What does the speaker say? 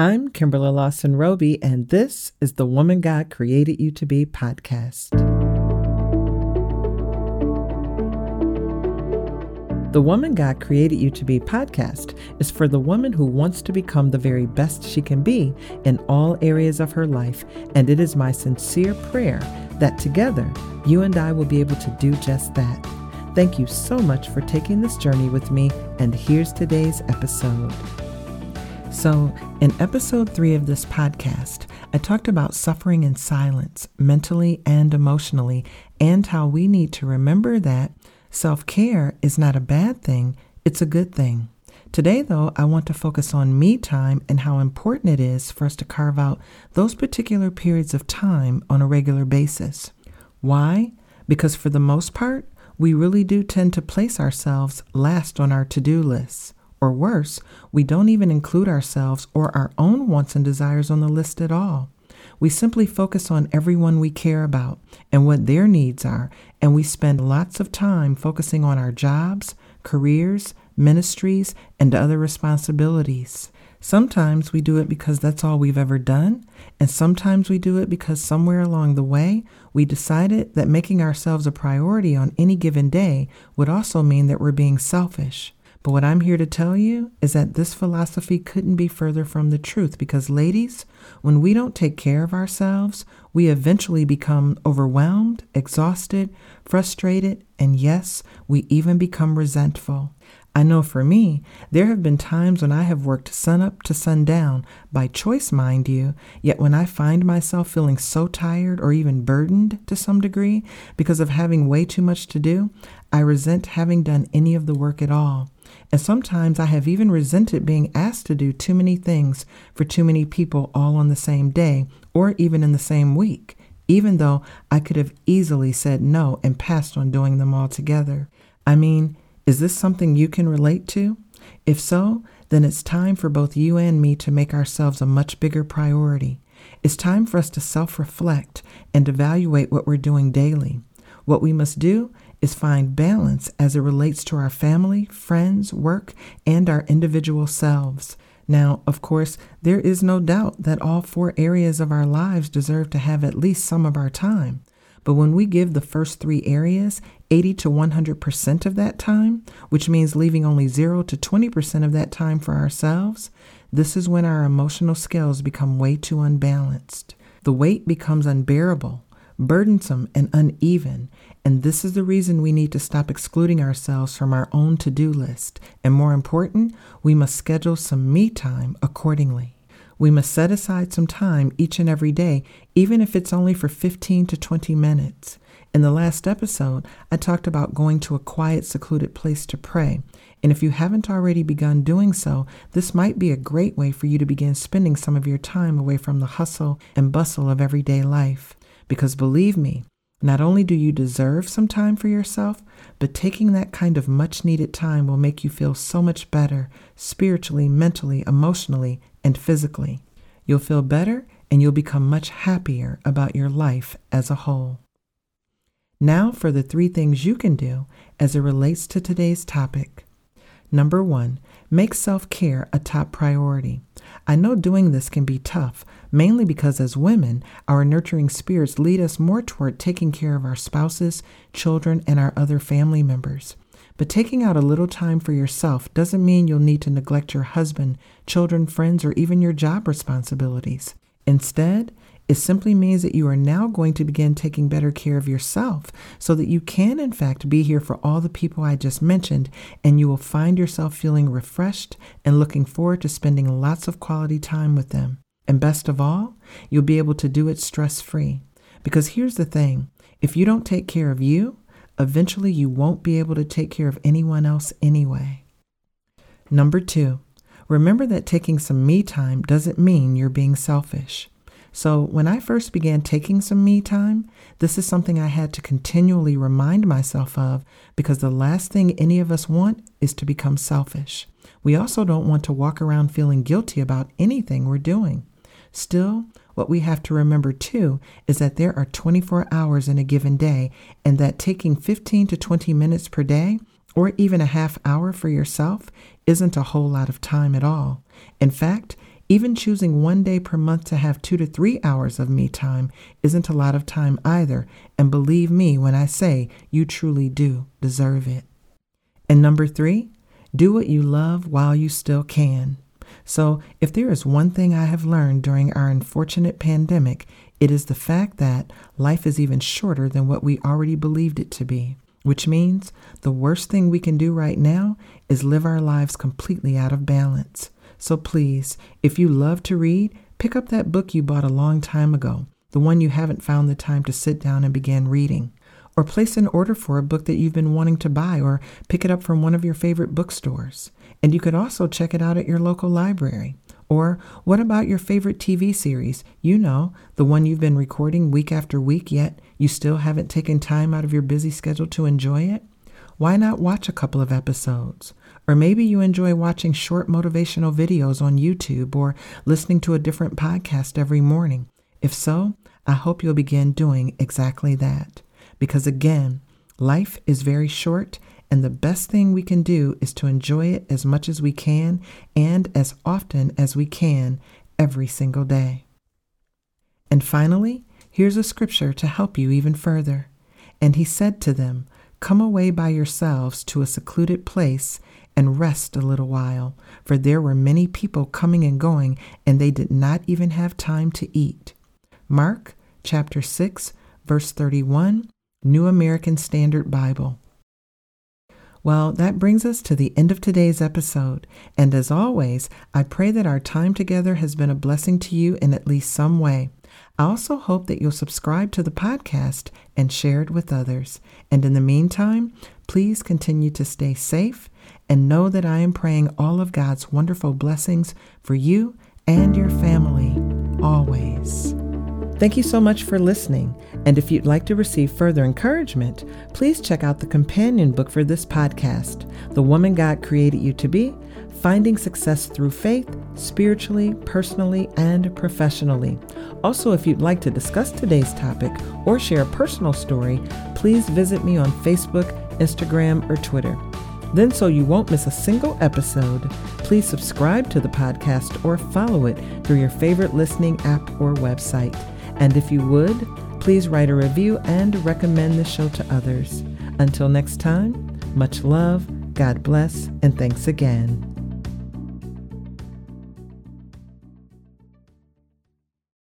I'm Kimberla Lawson Roby, and this is the Woman God Created You to Be podcast. The Woman God Created You to Be podcast is for the woman who wants to become the very best she can be in all areas of her life, and it is my sincere prayer that together you and I will be able to do just that. Thank you so much for taking this journey with me, and here's today's episode. So, in episode three of this podcast, I talked about suffering in silence, mentally and emotionally, and how we need to remember that self care is not a bad thing, it's a good thing. Today, though, I want to focus on me time and how important it is for us to carve out those particular periods of time on a regular basis. Why? Because for the most part, we really do tend to place ourselves last on our to do lists. Or worse, we don't even include ourselves or our own wants and desires on the list at all. We simply focus on everyone we care about and what their needs are, and we spend lots of time focusing on our jobs, careers, ministries, and other responsibilities. Sometimes we do it because that's all we've ever done, and sometimes we do it because somewhere along the way we decided that making ourselves a priority on any given day would also mean that we're being selfish. But what I'm here to tell you is that this philosophy couldn't be further from the truth because, ladies, when we don't take care of ourselves, we eventually become overwhelmed, exhausted, frustrated, and yes, we even become resentful. I know for me, there have been times when I have worked sun up to sundown, by choice, mind you, yet when I find myself feeling so tired or even burdened to some degree because of having way too much to do, I resent having done any of the work at all. And sometimes I have even resented being asked to do too many things for too many people all on the same day or even in the same week, even though I could have easily said no and passed on doing them all together. I mean, is this something you can relate to? If so, then it's time for both you and me to make ourselves a much bigger priority. It's time for us to self reflect and evaluate what we're doing daily. What we must do is find balance as it relates to our family, friends, work, and our individual selves. Now, of course, there is no doubt that all four areas of our lives deserve to have at least some of our time. But when we give the first three areas 80 to 100% of that time, which means leaving only 0 to 20% of that time for ourselves, this is when our emotional scales become way too unbalanced. The weight becomes unbearable, burdensome, and uneven, and this is the reason we need to stop excluding ourselves from our own to do list. And more important, we must schedule some me time accordingly. We must set aside some time each and every day, even if it's only for 15 to 20 minutes. In the last episode, I talked about going to a quiet, secluded place to pray. And if you haven't already begun doing so, this might be a great way for you to begin spending some of your time away from the hustle and bustle of everyday life. Because believe me, not only do you deserve some time for yourself, but taking that kind of much needed time will make you feel so much better spiritually, mentally, emotionally, and physically. You'll feel better and you'll become much happier about your life as a whole. Now, for the three things you can do as it relates to today's topic. Number one, make self care a top priority. I know doing this can be tough, mainly because as women, our nurturing spirits lead us more toward taking care of our spouses, children, and our other family members. But taking out a little time for yourself doesn't mean you'll need to neglect your husband, children, friends, or even your job responsibilities. Instead, it simply means that you are now going to begin taking better care of yourself so that you can, in fact, be here for all the people I just mentioned, and you will find yourself feeling refreshed and looking forward to spending lots of quality time with them. And best of all, you'll be able to do it stress free. Because here's the thing if you don't take care of you, eventually you won't be able to take care of anyone else anyway. Number two, remember that taking some me time doesn't mean you're being selfish. So, when I first began taking some me time, this is something I had to continually remind myself of because the last thing any of us want is to become selfish. We also don't want to walk around feeling guilty about anything we're doing. Still, what we have to remember too is that there are 24 hours in a given day, and that taking 15 to 20 minutes per day, or even a half hour for yourself, isn't a whole lot of time at all. In fact, Even choosing one day per month to have two to three hours of me time isn't a lot of time either, and believe me when I say you truly do deserve it. And number three, do what you love while you still can. So, if there is one thing I have learned during our unfortunate pandemic, it is the fact that life is even shorter than what we already believed it to be, which means the worst thing we can do right now is live our lives completely out of balance. So please, if you love to read, pick up that book you bought a long time ago, the one you haven't found the time to sit down and begin reading. Or place an order for a book that you've been wanting to buy, or pick it up from one of your favorite bookstores. And you could also check it out at your local library. Or what about your favorite TV series? You know, the one you've been recording week after week, yet you still haven't taken time out of your busy schedule to enjoy it? Why not watch a couple of episodes? Or maybe you enjoy watching short motivational videos on YouTube or listening to a different podcast every morning. If so, I hope you'll begin doing exactly that. Because again, life is very short, and the best thing we can do is to enjoy it as much as we can and as often as we can every single day. And finally, here's a scripture to help you even further. And he said to them, Come away by yourselves to a secluded place and rest a little while, for there were many people coming and going, and they did not even have time to eat. Mark chapter 6, verse 31, New American Standard Bible. Well, that brings us to the end of today's episode. And as always, I pray that our time together has been a blessing to you in at least some way. I also hope that you'll subscribe to the podcast and share it with others. And in the meantime, please continue to stay safe and know that I am praying all of God's wonderful blessings for you and your family always. Thank you so much for listening. And if you'd like to receive further encouragement, please check out the companion book for this podcast, The Woman God Created You to Be Finding Success Through Faith, Spiritually, Personally, and Professionally. Also, if you'd like to discuss today's topic or share a personal story, please visit me on Facebook, Instagram, or Twitter. Then, so you won't miss a single episode, please subscribe to the podcast or follow it through your favorite listening app or website. And if you would, please write a review and recommend the show to others. Until next time, much love, God bless, and thanks again.